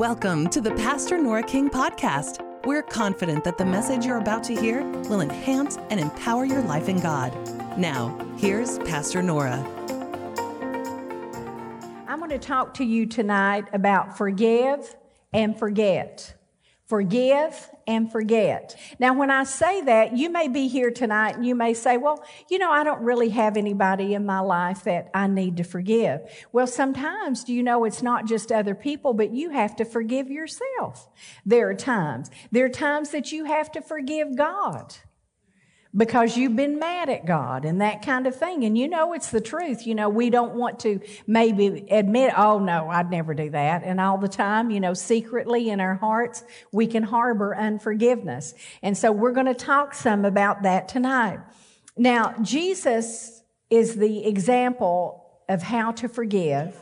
Welcome to the Pastor Nora King podcast. We're confident that the message you're about to hear will enhance and empower your life in God. Now, here's Pastor Nora. I'm going to talk to you tonight about forgive and forget. Forgive and forget. Now, when I say that, you may be here tonight and you may say, well, you know, I don't really have anybody in my life that I need to forgive. Well, sometimes, do you know, it's not just other people, but you have to forgive yourself. There are times. There are times that you have to forgive God because you've been mad at God and that kind of thing. And you know it's the truth. You know, we don't want to maybe admit, oh no, I'd never do that. And all the time, you know, secretly in our hearts, we can harbor unforgiveness. And so we're going to talk some about that tonight. Now, Jesus is the example of how to forgive.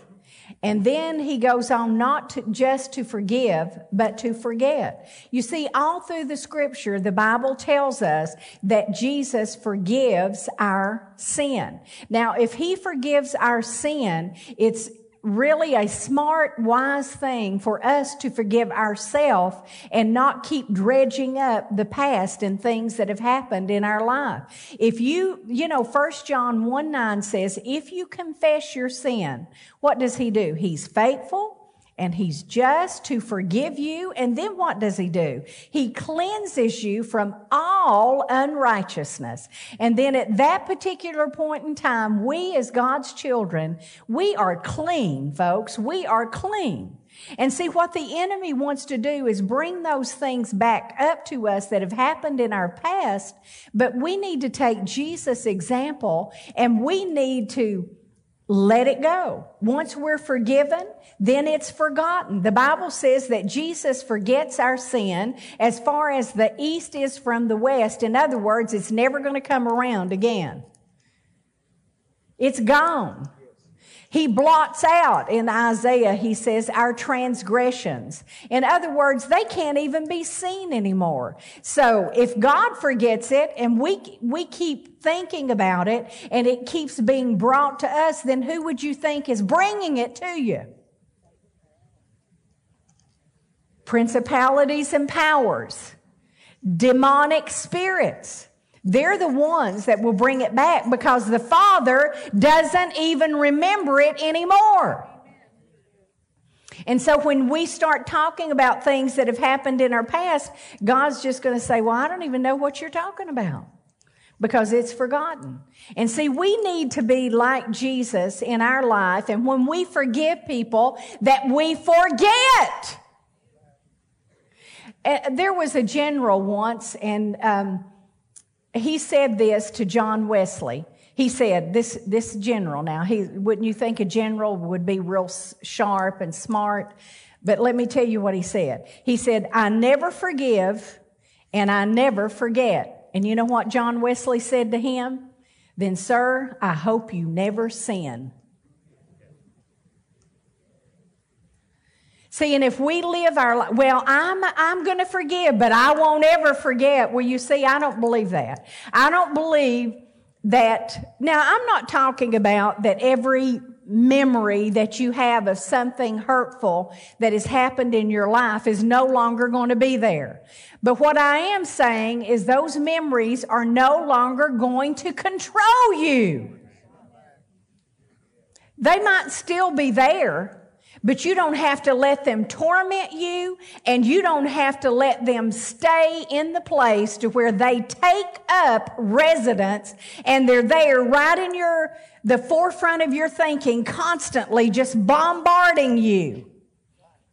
And then he goes on not to, just to forgive, but to forget. You see, all through the scripture, the Bible tells us that Jesus forgives our sin. Now, if he forgives our sin, it's really a smart, wise thing for us to forgive ourselves and not keep dredging up the past and things that have happened in our life. If you, you know, 1 John 1 9 says, if you confess your sin, what does he do? He's faithful and he's just to forgive you. And then what does he do? He cleanses you from all unrighteousness. And then at that particular point in time, we as God's children, we are clean, folks. We are clean. And see, what the enemy wants to do is bring those things back up to us that have happened in our past, but we need to take Jesus' example and we need to let it go. Once we're forgiven, then it's forgotten. The Bible says that Jesus forgets our sin as far as the east is from the west. In other words, it's never going to come around again. It's gone. He blots out in Isaiah, he says, our transgressions. In other words, they can't even be seen anymore. So if God forgets it and we, we keep thinking about it and it keeps being brought to us, then who would you think is bringing it to you? Principalities and powers, demonic spirits. They're the ones that will bring it back because the Father doesn't even remember it anymore. And so when we start talking about things that have happened in our past, God's just going to say, Well, I don't even know what you're talking about because it's forgotten. And see, we need to be like Jesus in our life. And when we forgive people, that we forget. Uh, there was a general once, and um, he said this to John Wesley. He said, this, this general now, he, wouldn't you think a general would be real sharp and smart? But let me tell you what he said. He said, I never forgive and I never forget. And you know what John Wesley said to him? Then, sir, I hope you never sin. See, and if we live our life, well, I'm, I'm going to forgive, but I won't ever forget. Well, you see, I don't believe that. I don't believe that. Now, I'm not talking about that every memory that you have of something hurtful that has happened in your life is no longer going to be there. But what I am saying is those memories are no longer going to control you. They might still be there, but you don't have to let them torment you and you don't have to let them stay in the place to where they take up residence and they're there right in your, the forefront of your thinking constantly just bombarding you.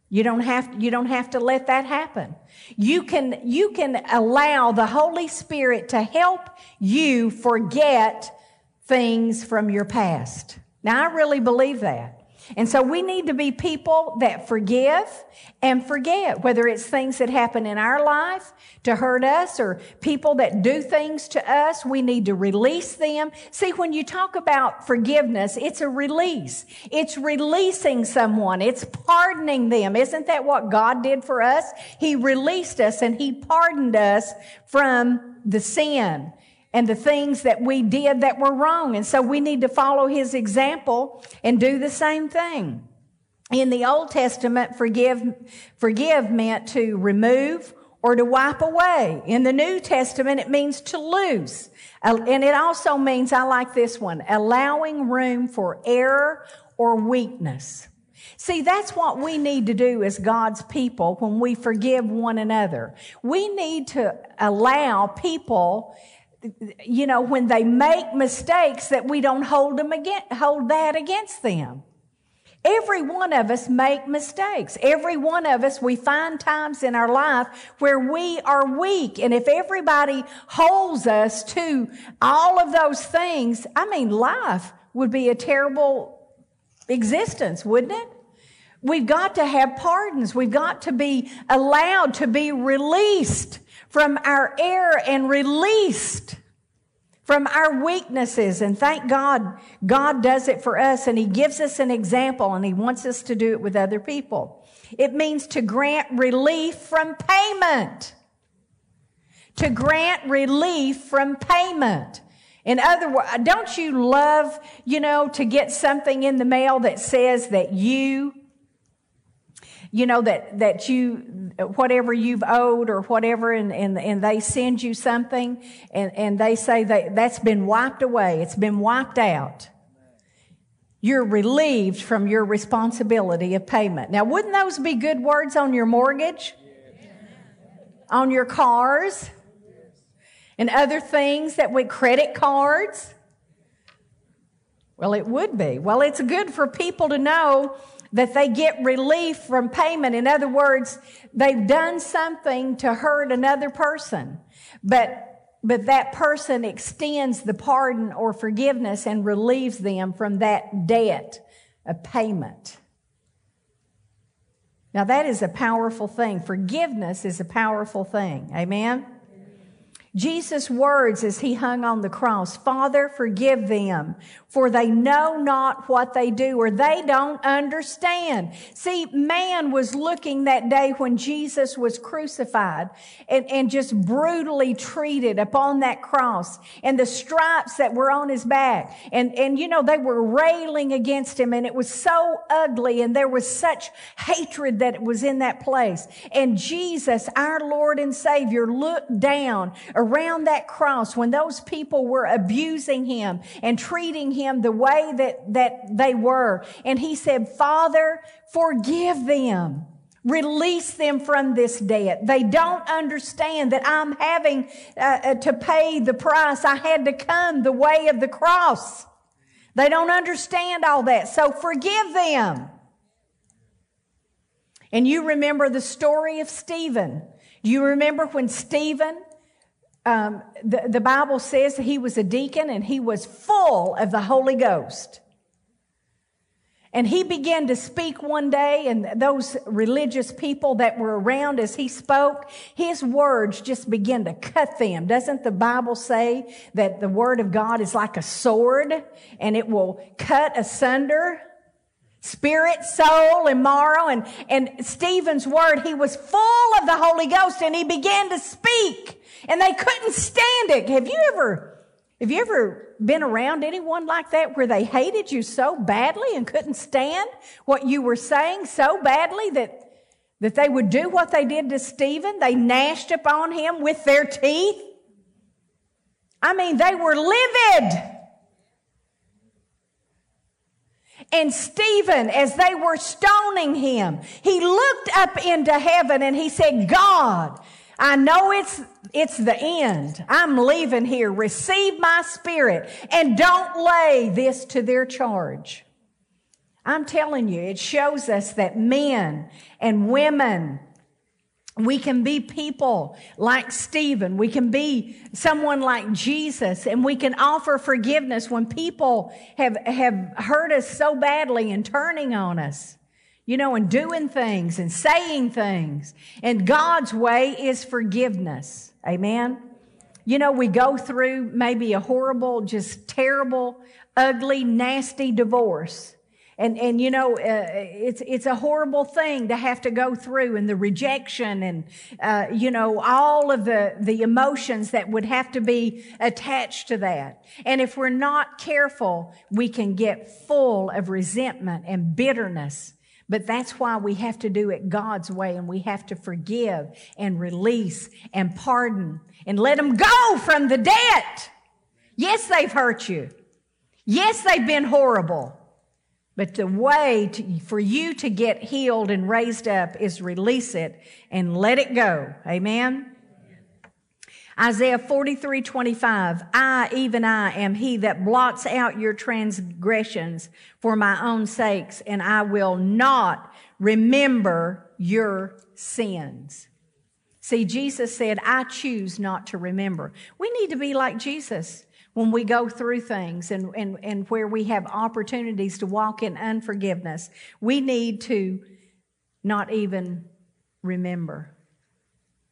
You don't have, you don't have to let that happen. You can, you can allow the Holy Spirit to help you forget things from your past. Now I really believe that. And so we need to be people that forgive and forget, whether it's things that happen in our life to hurt us or people that do things to us, we need to release them. See, when you talk about forgiveness, it's a release. It's releasing someone. It's pardoning them. Isn't that what God did for us? He released us and He pardoned us from the sin and the things that we did that were wrong. And so we need to follow his example and do the same thing. In the Old Testament, forgive, forgive meant to remove or to wipe away. In the New Testament, it means to lose. Uh, and it also means, I like this one, allowing room for error or weakness. See, that's what we need to do as God's people when we forgive one another. We need to allow people, you know, when they make mistakes that we don't hold them against, hold that against them. Every one of us make mistakes. Every one of us, we find times in our life where we are weak. And if everybody holds us to all of those things, I mean, life would be a terrible existence, wouldn't it? We've got to have pardons. We've got to be allowed to be released from our error and released from our weaknesses. And thank God, God does it for us and He gives us an example and He wants us to do it with other people. It means to grant relief from payment. To grant relief from payment. In other words, don't you love, you know, to get something in the mail that says that you you know, that, that you, whatever you've owed or whatever, and, and, and they send you something and, and they say that that's been wiped away. It's been wiped out. You're relieved from your responsibility of payment. Now, wouldn't those be good words on your mortgage? On your cars? And other things that with credit cards? Well, it would be. Well, it's good for people to know that they get relief from payment. In other words, they've done something to hurt another person, but, but that person extends the pardon or forgiveness and relieves them from that debt of payment. Now that is a powerful thing. Forgiveness is a powerful thing. Amen? Jesus' words as he hung on the cross, Father, forgive them, for they know not what they do, or they don't understand. See, man was looking that day when Jesus was crucified and, and just brutally treated upon that cross and the stripes that were on his back. And, and you know, they were railing against him and it was so ugly and there was such hatred that was in that place. And Jesus, our Lord and Savior, looked down around that cross when those people were abusing him and treating him the way that, that they were. And he said, Father, forgive them. Release them from this debt. They don't understand that I'm having uh, uh to pay the price. I had to come the way of the cross. They don't understand all that. So forgive them. And you remember the story of Stephen. Do you remember when Stephen um, the, the Bible says he was a deacon and he was full of the Holy Ghost. And he began to speak one day, and those religious people that were around as he spoke, his words just began to cut them. Doesn't the Bible say that the word of God is like a sword and it will cut asunder spirit, soul, and marrow? And, and Stephen's word, he was full of the Holy Ghost and he began to speak and they couldn't stand it. Have you ever, have you ever been around anyone like that where they hated you so badly and couldn't stand what you were saying so badly that, that they would do what they did to Stephen? They gnashed upon him with their teeth. I mean, they were livid. And Stephen, as they were stoning him, he looked up into heaven and he said, God, I know it's, it's the end. I'm leaving here. Receive my spirit and don't lay this to their charge. I'm telling you, it shows us that men and women, we can be people like Stephen. We can be someone like Jesus and we can offer forgiveness when people have, have hurt us so badly and turning on us you know, and doing things and saying things. And God's way is forgiveness. Amen. You know, we go through maybe a horrible, just terrible, ugly, nasty divorce. And, and you know, uh, it's, it's a horrible thing to have to go through and the rejection and, uh, you know, all of the, the emotions that would have to be attached to that. And if we're not careful, we can get full of resentment and bitterness But that's why we have to do it God's way and we have to forgive and release and pardon and let them go from the debt. Yes, they've hurt you. Yes, they've been horrible. But the way to, for you to get healed and raised up is release it and let it go. Amen. Isaiah 43, 25. I, even I, am he that blots out your transgressions for my own sakes, and I will not remember your sins. See, Jesus said, I choose not to remember. We need to be like Jesus when we go through things and, and, and where we have opportunities to walk in unforgiveness. We need to not even remember.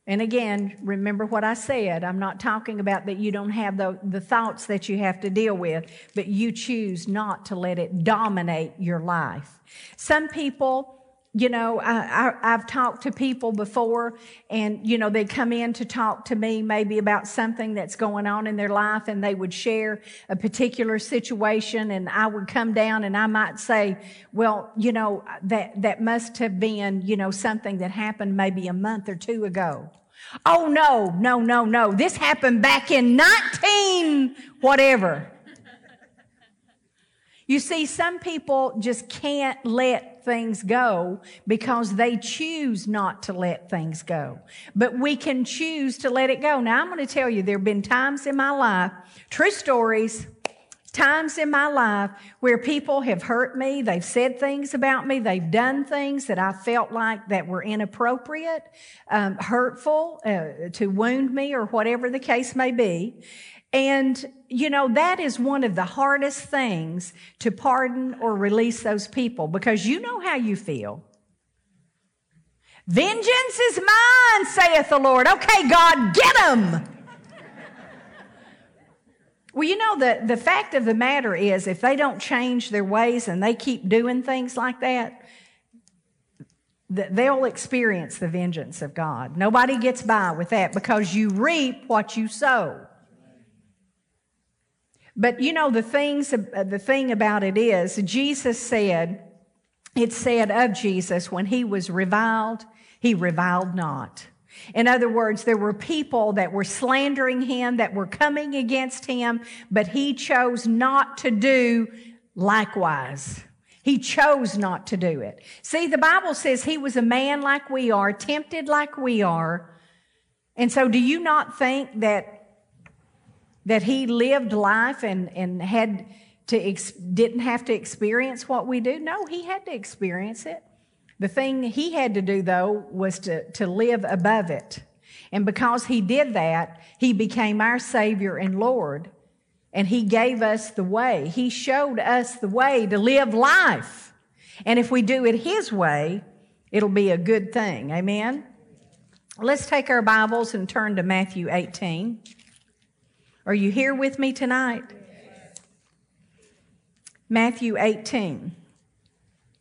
And again, remember what I said. I'm not talking about that you don't have the, the thoughts that you have to deal with, but you choose not to let it dominate your life. Some people, you know, I, have talked to people before and, you know, they come in to talk to me maybe about something that's going on in their life and they would share a particular situation and I would come down and I might say, well, you know, that, that must have been, you know, something that happened maybe a month or two ago. Oh no, no, no, no. This happened back in 19 whatever. You see, some people just can't let things go because they choose not to let things go. But we can choose to let it go. Now, I'm going to tell you, there have been times in my life, true stories, times in my life where people have hurt me, they've said things about me, they've done things that I felt like that were inappropriate, um, hurtful, uh, to wound me or whatever the case may be. And, you know, that is one of the hardest things to pardon or release those people because you know how you feel. Vengeance is mine, saith the Lord. Okay, God, get them. Well, you know, the, the fact of the matter is, if they don't change their ways and they keep doing things like that, they'll experience the vengeance of God. Nobody gets by with that because you reap what you sow. But you know, the things, uh, the thing about it is, Jesus said, it said of Jesus, when he was reviled, he reviled not. In other words, there were people that were slandering him, that were coming against him, but he chose not to do likewise. He chose not to do it. See, the Bible says he was a man like we are, tempted like we are. And so do you not think that, that he lived life and, and had to, ex- didn't have to experience what we do? No, he had to experience it. The thing he had to do though was to, to live above it. And because he did that, he became our Savior and Lord. And he gave us the way. He showed us the way to live life. And if we do it his way, it'll be a good thing. Amen? Let's take our Bibles and turn to Matthew 18. Are you here with me tonight? Matthew 18.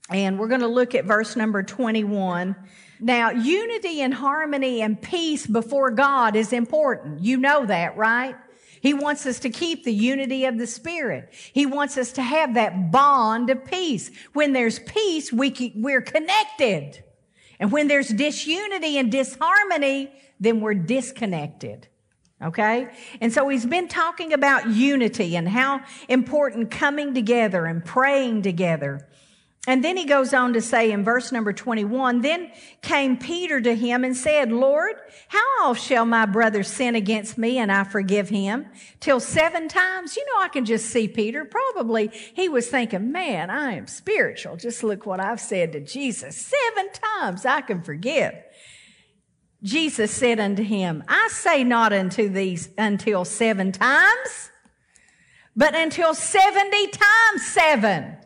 And we're going to look at verse number 21. Now, unity and harmony and peace before God is important. You know that, right? He wants us to keep the unity of the Spirit. He wants us to have that bond of peace. When there's peace, we we're connected. And when there's disunity and disharmony, then we're disconnected. Okay? And so he's been talking about unity and how important coming together and praying together and then he goes on to say in verse number 21, then came Peter to him and said, Lord, how oft shall my brother sin against me and I forgive him? Till seven times? You know, I can just see Peter. Probably he was thinking, man, I am spiritual. Just look what I've said to Jesus. Seven times I can forgive. Jesus said unto him, I say not unto these until seven times, but until 70 times seven.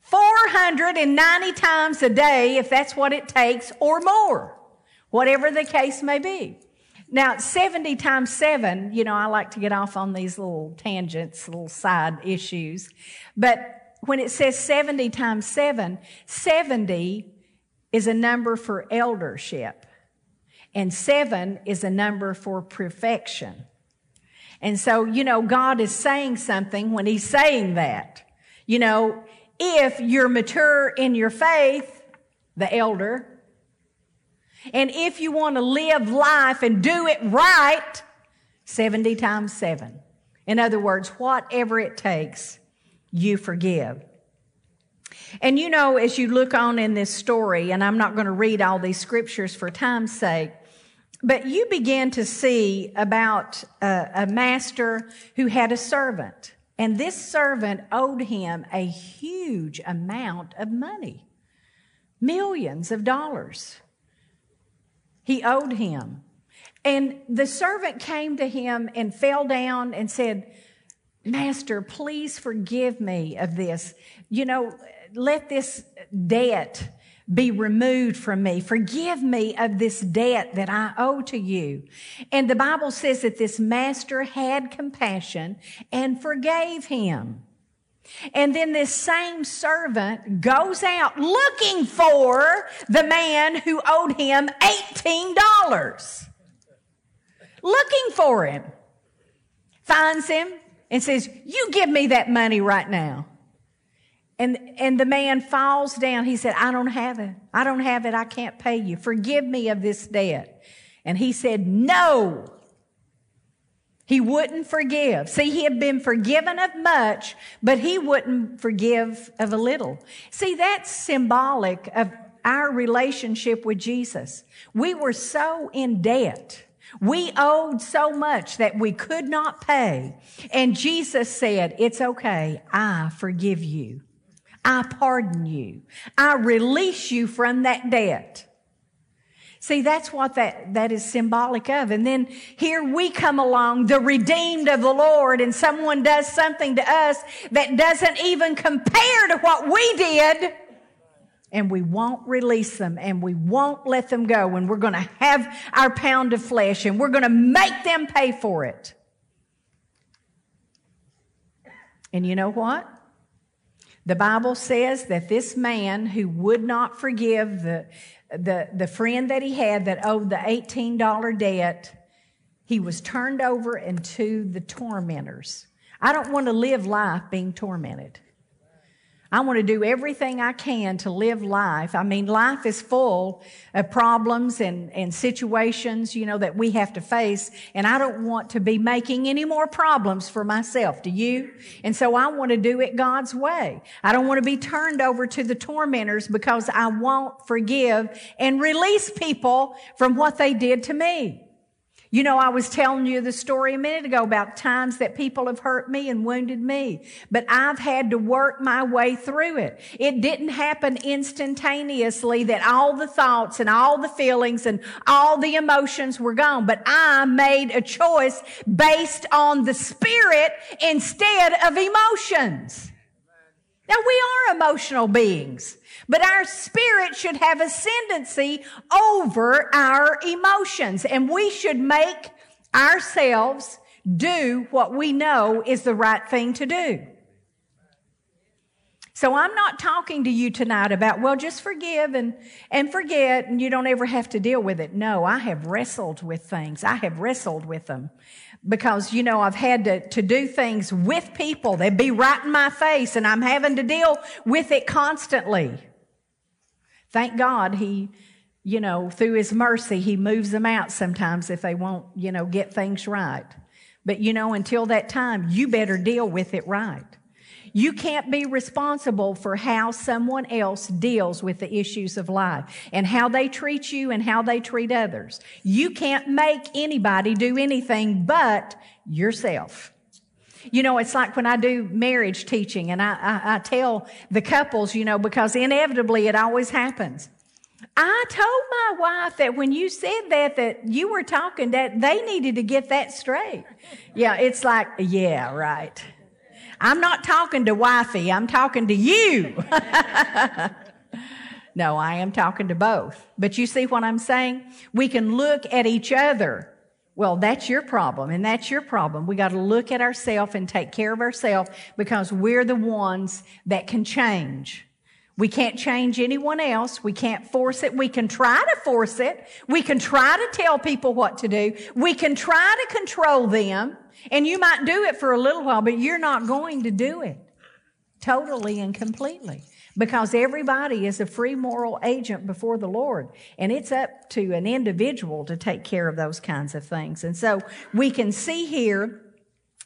490 times a day, if that's what it takes, or more, whatever the case may be. Now, 70 times 7, you know, I like to get off on these little tangents, little side issues. But when it says 70 times 7, 70 is a number for eldership, and 7 is a number for perfection. And so, you know, God is saying something when He's saying that. You know, if you're mature in your faith, the elder, and if you want to live life and do it right, 70 times 7. In other words, whatever it takes, you forgive. And you know, as you look on in this story, and I'm not going to read all these scriptures for time's sake, but you begin to see about a, a master who had a servant. And this servant owed him a huge amount of money. Millions of dollars. He owed him. And the servant came to him and fell down and said, Master, please forgive me of this. You know, let this debt be removed from me. Forgive me of this debt that I owe to you. And the Bible says that this master had compassion and forgave him. And then this same servant goes out looking for the man who owed him $18. Looking for him. Finds him and says, you give me that money right now. And, and the man falls down. He said, I don't have it. I don't have it. I can't pay you. Forgive me of this debt. And he said, no. He wouldn't forgive. See, he had been forgiven of much, but he wouldn't forgive of a little. See, that's symbolic of our relationship with Jesus. We were so in debt. We owed so much that we could not pay. And Jesus said, it's okay. I forgive you. I pardon you. I release you from that debt. See, that's what that, that is symbolic of. And then here we come along, the redeemed of the Lord, and someone does something to us that doesn't even compare to what we did. And we won't release them and we won't let them go. And we're going to have our pound of flesh and we're going to make them pay for it. And you know what? The Bible says that this man who would not forgive the, the, the friend that he had that owed the $18 debt, he was turned over into the tormentors. I don't want to live life being tormented. I want to do everything I can to live life. I mean, life is full of problems and, and situations, you know, that we have to face. And I don't want to be making any more problems for myself. Do you? And so I want to do it God's way. I don't want to be turned over to the tormentors because I won't forgive and release people from what they did to me. You know, I was telling you the story a minute ago about times that people have hurt me and wounded me, but I've had to work my way through it. It didn't happen instantaneously that all the thoughts and all the feelings and all the emotions were gone, but I made a choice based on the spirit instead of emotions. Now we are emotional beings. But our spirit should have ascendancy over our emotions and we should make ourselves do what we know is the right thing to do. So I'm not talking to you tonight about, well, just forgive and, and forget and you don't ever have to deal with it. No, I have wrestled with things. I have wrestled with them because, you know, I've had to, to do things with people. They'd be right in my face and I'm having to deal with it constantly. Thank God he, you know, through his mercy, he moves them out sometimes if they won't, you know, get things right. But you know, until that time, you better deal with it right. You can't be responsible for how someone else deals with the issues of life and how they treat you and how they treat others. You can't make anybody do anything but yourself. You know, it's like when I do marriage teaching and I, I, I tell the couples, you know, because inevitably it always happens. I told my wife that when you said that, that you were talking that they needed to get that straight. Yeah, it's like, yeah, right. I'm not talking to wifey. I'm talking to you. no, I am talking to both. But you see what I'm saying? We can look at each other well, that's your problem and that's your problem. We got to look at ourselves and take care of ourselves because we're the ones that can change. We can't change anyone else. We can't force it. We can try to force it. We can try to tell people what to do. We can try to control them. And you might do it for a little while, but you're not going to do it. totally and completely because everybody is a free moral agent before the Lord. And it's up to an individual to take care of those kinds of things. And so we can see here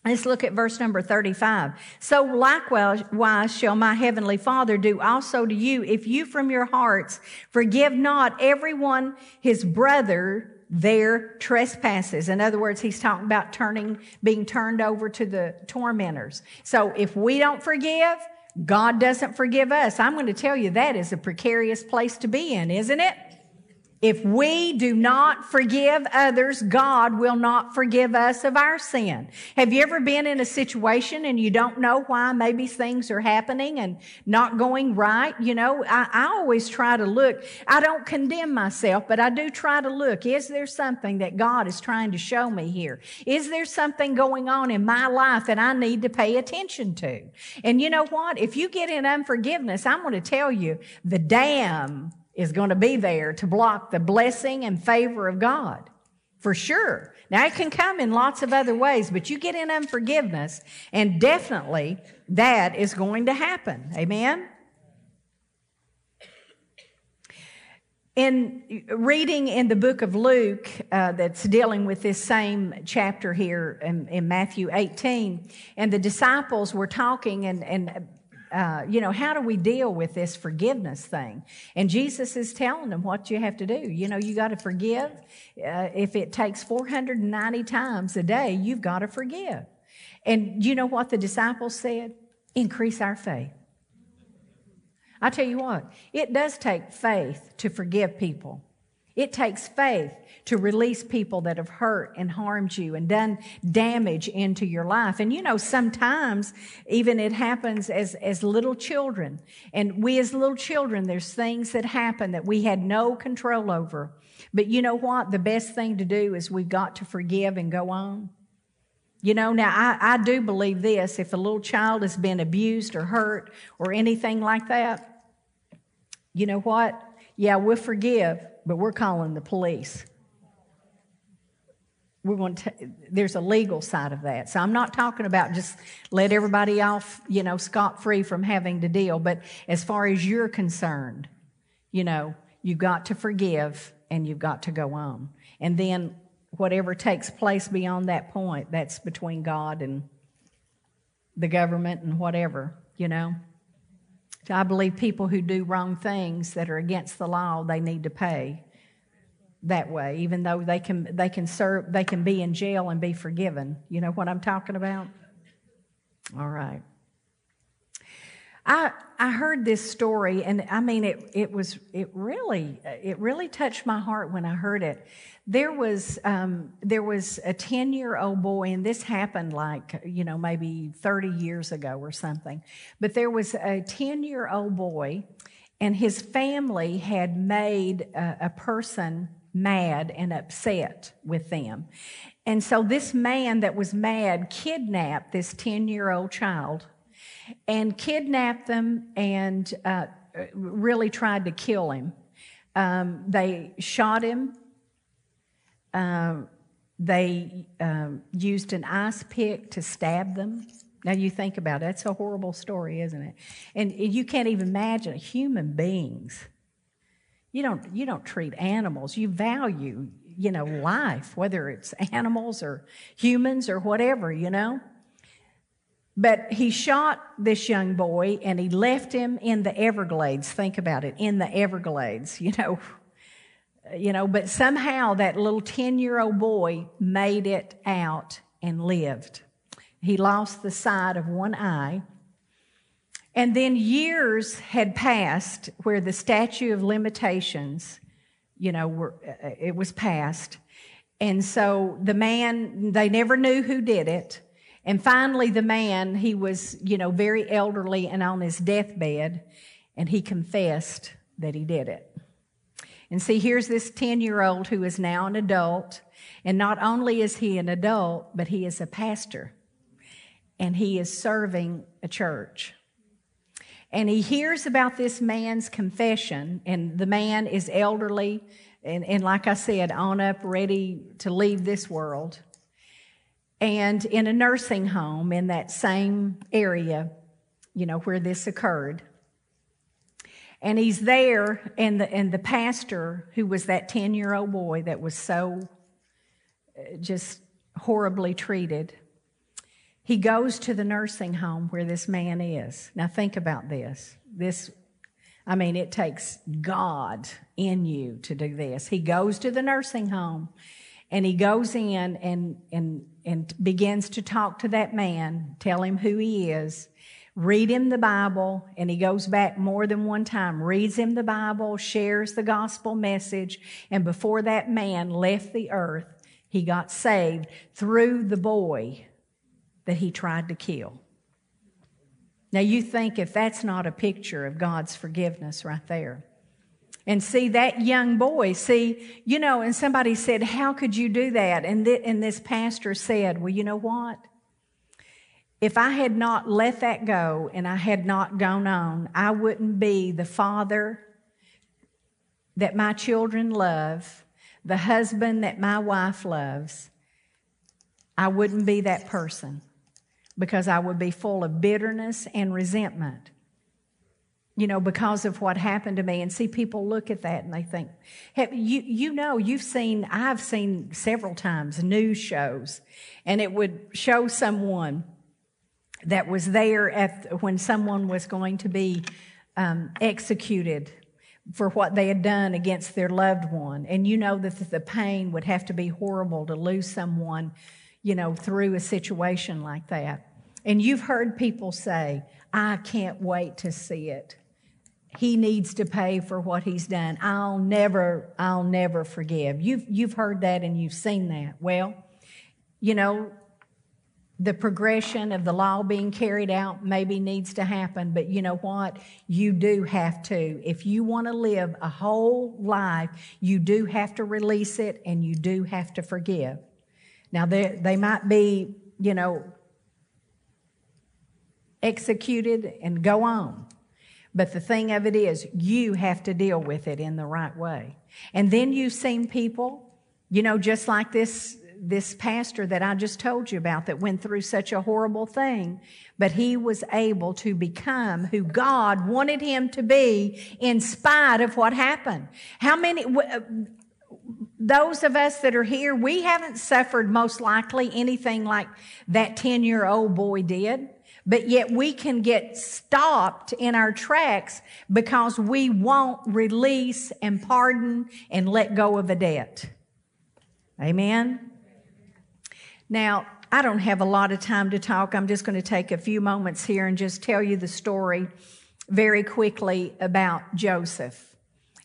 Let's look at verse number 35. So likewise shall my heavenly Father do also to you if you from your hearts forgive not everyone his brother their trespasses. In other words, he's talking about turning, being turned over to the tormentors. So if we don't forgive, God doesn't forgive us. I'm going to tell you that is a precarious place to be in, isn't it? If we do not forgive others, God will not forgive us of our sin. Have you ever been in a situation and you don't know why maybe things are happening and not going right? You know, I, I always try to look. I don't condemn myself, but I do try to look. Is there something that God is trying to show me here? Is there something going on in my life that I need to pay attention to? And you know what? If you get in unforgiveness, I'm going to tell you the dam is going to be there to block the blessing and favor of God. For sure. Now it can come in lots of other ways, but you get in unforgiveness and definitely that is going to happen. Amen? In reading in the book of Luke, uh, that's dealing with this same chapter here in, in Matthew 18, and the disciples were talking and, and uh, you know, how do we deal with this forgiveness thing? And Jesus is telling them what you have to do. You know, you got to forgive. Uh, if it takes 490 times a day, you've got to forgive. And you know what the disciples said? Increase our faith. I tell you what, it does take faith to forgive people. It takes faith to release people that have hurt and harmed you and done damage into your life. And you know, sometimes even it happens as, as little children. And we as little children, there's things that happen that we had no control over. But you know what? The best thing to do is we've got to forgive and go on. You know, now I, I do believe this. If a little child has been abused or hurt or anything like that, you know what? Yeah, we'll forgive, but we're calling the police. We're going to, there's a legal side of that. So I'm not talking about just let everybody off, you know, scot free from having to deal. But as far as you're concerned, you know, you've got to forgive and you've got to go on. And then whatever takes place beyond that point, that's between God and the government and whatever, you know. I believe people who do wrong things that are against the law, they need to pay that way, even though they can they can serve they can be in jail and be forgiven. You know what I'm talking about? All right. I I heard this story and I mean it it was it really it really touched my heart when I heard it. There was um, there was a ten year old boy and this happened like you know maybe thirty years ago or something, but there was a ten year old boy and his family had made a, a person mad and upset with them. And so this man that was mad kidnapped this 10 year old child and kidnapped them and uh, really tried to kill him. Um, they shot him. Um, they um, used an ice pick to stab them. Now you think about it, that's a horrible story, isn't it? And you can't even imagine human beings you don't, you don't treat animals. You value, you know, life, whether it's animals or humans or whatever, you know. But he shot this young boy and he left him in the Everglades. Think about it, in the Everglades, you know. You know, but somehow that little 10 year old boy made it out and lived. He lost the sight of one eye and then years had passed where the statute of limitations, you know, were, uh, it was passed. And so the man, they never knew who did it. And finally, the man, he was, you know, very elderly and on his deathbed, and he confessed that he did it. And see, here's this 10 year old who is now an adult. And not only is he an adult, but he is a pastor. And he is serving a church. And he hears about this man's confession, and the man is elderly, and, and like I said, on up, ready to leave this world. And in a nursing home in that same area, you know, where this occurred. And he's there, and the, and the pastor, who was that 10 year old boy that was so uh, just horribly treated, he goes to the nursing home where this man is. Now, think about this. This, I mean, it takes God in you to do this. He goes to the nursing home and he goes in and, and, and begins to talk to that man, tell him who he is, read him the Bible, and he goes back more than one time, reads him the Bible, shares the gospel message, and before that man left the earth, he got saved through the boy that he tried to kill. Now, you think if that's not a picture of God's forgiveness right there. And see that young boy, see, you know, and somebody said, How could you do that? And, th- and this pastor said, Well, you know what? If I had not let that go and I had not gone on, I wouldn't be the father that my children love, the husband that my wife loves. I wouldn't be that person because I would be full of bitterness and resentment, you know, because of what happened to me. And see, people look at that and they think, hey, you, you know, you've seen, I've seen several times news shows, and it would show someone that was there at, when someone was going to be um, executed for what they had done against their loved one. And you know that the pain would have to be horrible to lose someone, you know, through a situation like that. And you've heard people say, I can't wait to see it. He needs to pay for what he's done. I'll never, I'll never forgive. You've, you've heard that and you've seen that. Well, you know, the progression of the law being carried out maybe needs to happen, but you know what? You do have to. If you want to live a whole life, you do have to release it and you do have to forgive. Now, they, they might be, you know, executed and go on. But the thing of it is, you have to deal with it in the right way. And then you've seen people, you know, just like this, this pastor that I just told you about that went through such a horrible thing, but he was able to become who God wanted him to be in spite of what happened. How many, uh, those of us that are here, we haven't suffered most likely anything like that 10 year old boy did. But yet we can get stopped in our tracks because we won't release and pardon and let go of a debt. Amen? Now, I don't have a lot of time to talk. I'm just going to take a few moments here and just tell you the story very quickly about Joseph.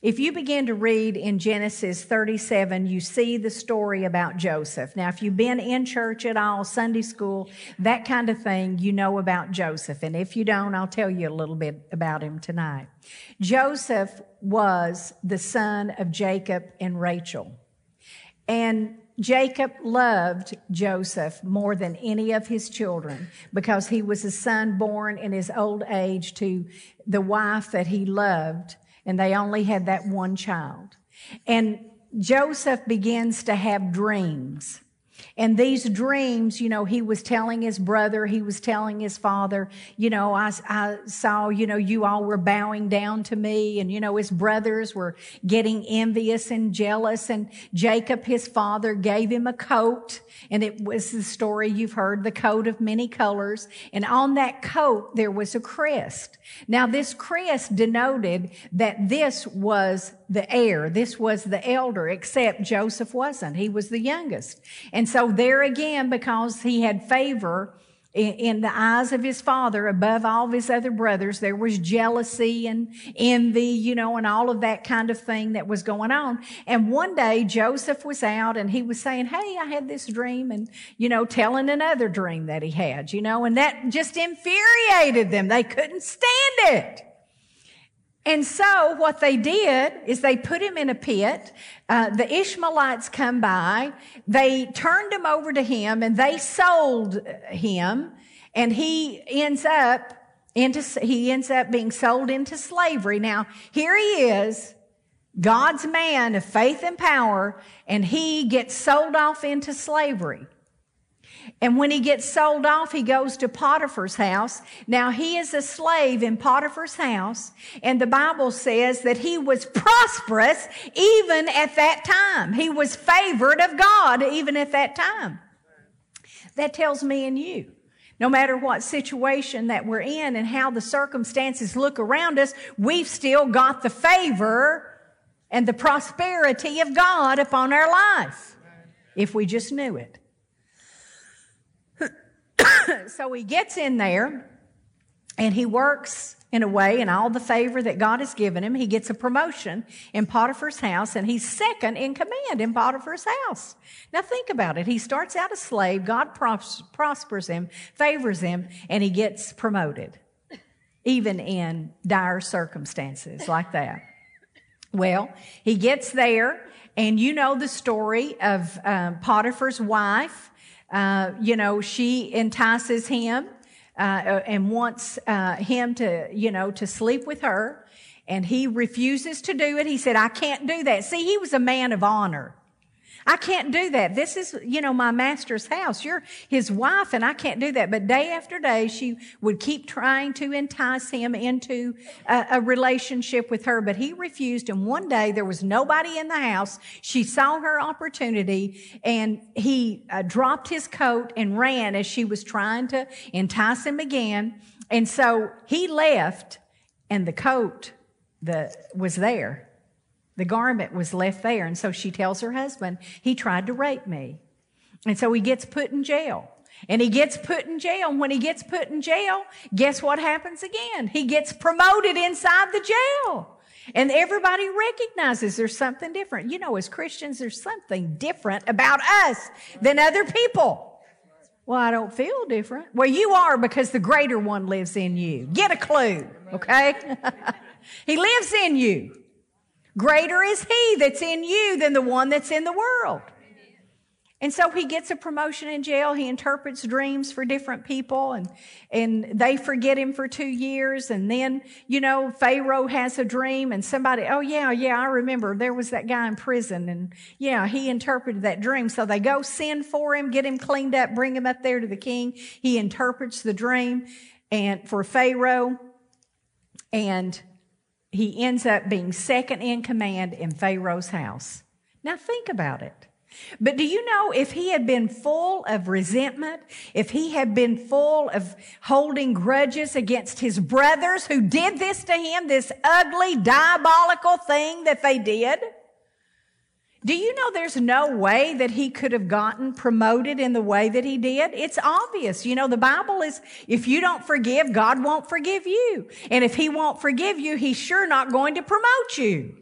If you begin to read in Genesis 37, you see the story about Joseph. Now, if you've been in church at all, Sunday school, that kind of thing, you know about Joseph. And if you don't, I'll tell you a little bit about him tonight. Joseph was the son of Jacob and Rachel. And Jacob loved Joseph more than any of his children because he was a son born in his old age to the wife that he loved and they only had that one child. And Joseph begins to have dreams. And these dreams, you know, he was telling his brother, he was telling his father, you know, I, I saw, you know, you all were bowing down to me. And, you know, his brothers were getting envious and jealous. And Jacob, his father, gave him a coat. And it was the story you've heard, the coat of many colors. And on that coat, there was a crest. Now, this crest denoted that this was the heir. This was the elder, except Joseph wasn't. He was the youngest. And so there again, because he had favor in the eyes of his father above all of his other brothers, there was jealousy and envy, you know, and all of that kind of thing that was going on. And one day Joseph was out and he was saying, Hey, I had this dream and, you know, telling another dream that he had, you know, and that just infuriated them. They couldn't stand it. And so what they did is they put him in a pit. Uh, the Ishmaelites come by. They turned him over to him and they sold him. And he ends up into, he ends up being sold into slavery. Now, here he is, God's man of faith and power, and he gets sold off into slavery. And when he gets sold off, he goes to Potiphar's house. Now he is a slave in Potiphar's house. And the Bible says that he was prosperous even at that time. He was favored of God even at that time. That tells me and you. No matter what situation that we're in and how the circumstances look around us, we've still got the favor and the prosperity of God upon our life. If we just knew it. so he gets in there and he works in a way in all the favor that God has given him. He gets a promotion in Potiphar's house and he's second in command in Potiphar's house. Now think about it. He starts out a slave. God pros- prospers him, favors him, and he gets promoted, even in dire circumstances like that. Well, he gets there and you know the story of um, Potiphar's wife uh, you know, she entices him uh, uh, and wants uh, him to, you know, to sleep with her. And he refuses to do it. He said, I can't do that. See, he was a man of honor. I can't do that. This is, you know, my master's house. You're his wife and I can't do that. But day after day, she would keep trying to entice him into a, a relationship with her, but he refused. And one day there was nobody in the house. She saw her opportunity and he uh, dropped his coat and ran as she was trying to entice him again. And so he left and the coat that was there the garment was left there. And so she tells her husband, he tried to rape me. And so he gets put in jail. And he gets put in jail. And when he gets put in jail, guess what happens again? He gets promoted inside the jail. And everybody recognizes there's something different. You know, as Christians, there's something different about us than other people. Well, I don't feel different. Well, you are because the greater one lives in you. Get a clue, okay? he lives in you. Greater is he that's in you than the one that's in the world. And so he gets a promotion in jail. He interprets dreams for different people and, and they forget him for two years. And then, you know, Pharaoh has a dream and somebody, oh yeah, yeah, I remember there was that guy in prison and yeah, he interpreted that dream. So they go send for him, get him cleaned up, bring him up there to the king. He interprets the dream and for Pharaoh and he ends up being second in command in Pharaoh's house. Now think about it. But do you know if he had been full of resentment, if he had been full of holding grudges against his brothers who did this to him, this ugly, diabolical thing that they did, do you know there's no way that he could have gotten promoted in the way that he did? It's obvious. You know, the Bible is, if you don't forgive, God won't forgive you. And if he won't forgive you, he's sure not going to promote you.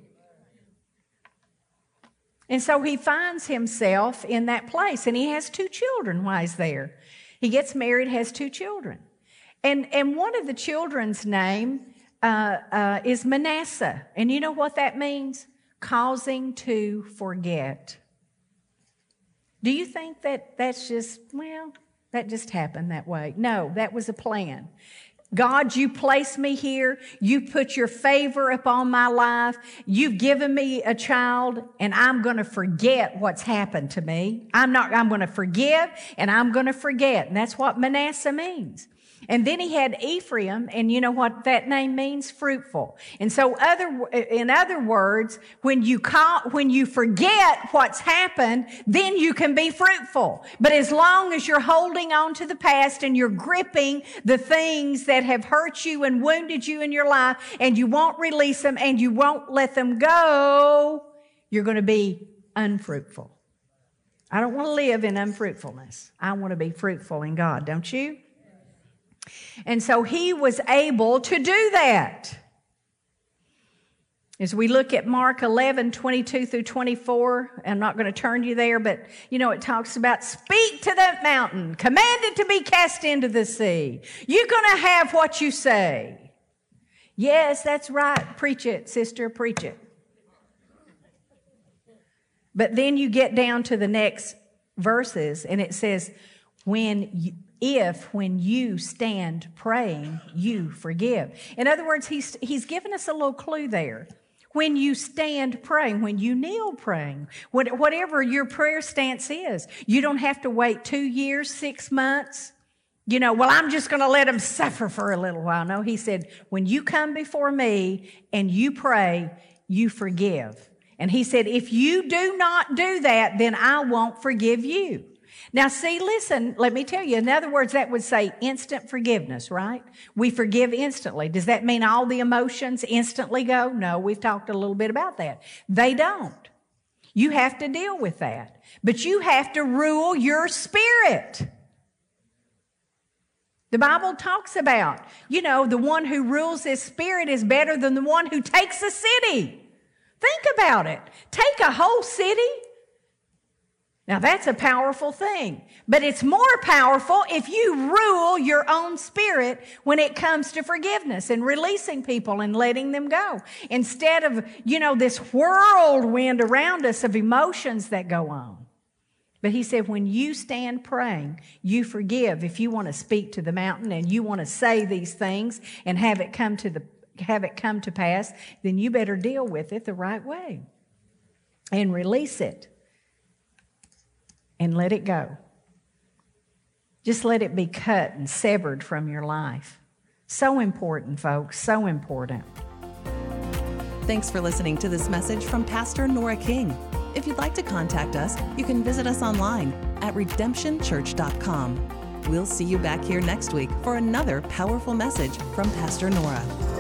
And so he finds himself in that place and he has two children while he's there. He gets married, has two children. And, and one of the children's name uh, uh, is Manasseh. And you know what that means? Causing to forget. Do you think that that's just, well, that just happened that way? No, that was a plan. God, you place me here. You put your favor upon my life. You've given me a child and I'm going to forget what's happened to me. I'm not, I'm going to forgive and I'm going to forget. And that's what Manasseh means. And then he had Ephraim, and you know what that name means? Fruitful. And so other, in other words, when you call, when you forget what's happened, then you can be fruitful. But as long as you're holding on to the past and you're gripping the things that have hurt you and wounded you in your life, and you won't release them and you won't let them go, you're going to be unfruitful. I don't want to live in unfruitfulness. I want to be fruitful in God, don't you? And so he was able to do that. As we look at Mark 11, 22 through 24, I'm not going to turn you there, but you know, it talks about speak to that mountain, command it to be cast into the sea. You're going to have what you say. Yes, that's right. Preach it, sister, preach it. But then you get down to the next verses and it says, when you, if when you stand praying, you forgive. In other words, he's, he's given us a little clue there. when you stand praying, when you kneel praying, whatever your prayer stance is. You don't have to wait two years, six months. You know, well, I'm just going to let them suffer for a little while. No, he said, when you come before me and you pray, you forgive. And he said, if you do not do that, then I won't forgive you. Now, see, listen, let me tell you. In other words, that would say instant forgiveness, right? We forgive instantly. Does that mean all the emotions instantly go? No, we've talked a little bit about that. They don't. You have to deal with that. But you have to rule your spirit. The Bible talks about, you know, the one who rules his spirit is better than the one who takes a city. Think about it. Take a whole city now that's a powerful thing, but it's more powerful if you rule your own spirit when it comes to forgiveness and releasing people and letting them go. Instead of, you know, this whirlwind around us of emotions that go on. But he said, when you stand praying, you forgive. If you want to speak to the mountain and you want to say these things and have it come to the, have it come to pass, then you better deal with it the right way and release it and let it go. Just let it be cut and severed from your life. So important, folks, so important. Thanks for listening to this message from Pastor Nora King. If you'd like to contact us, you can visit us online at redemptionchurch.com. We'll see you back here next week for another powerful message from Pastor Nora.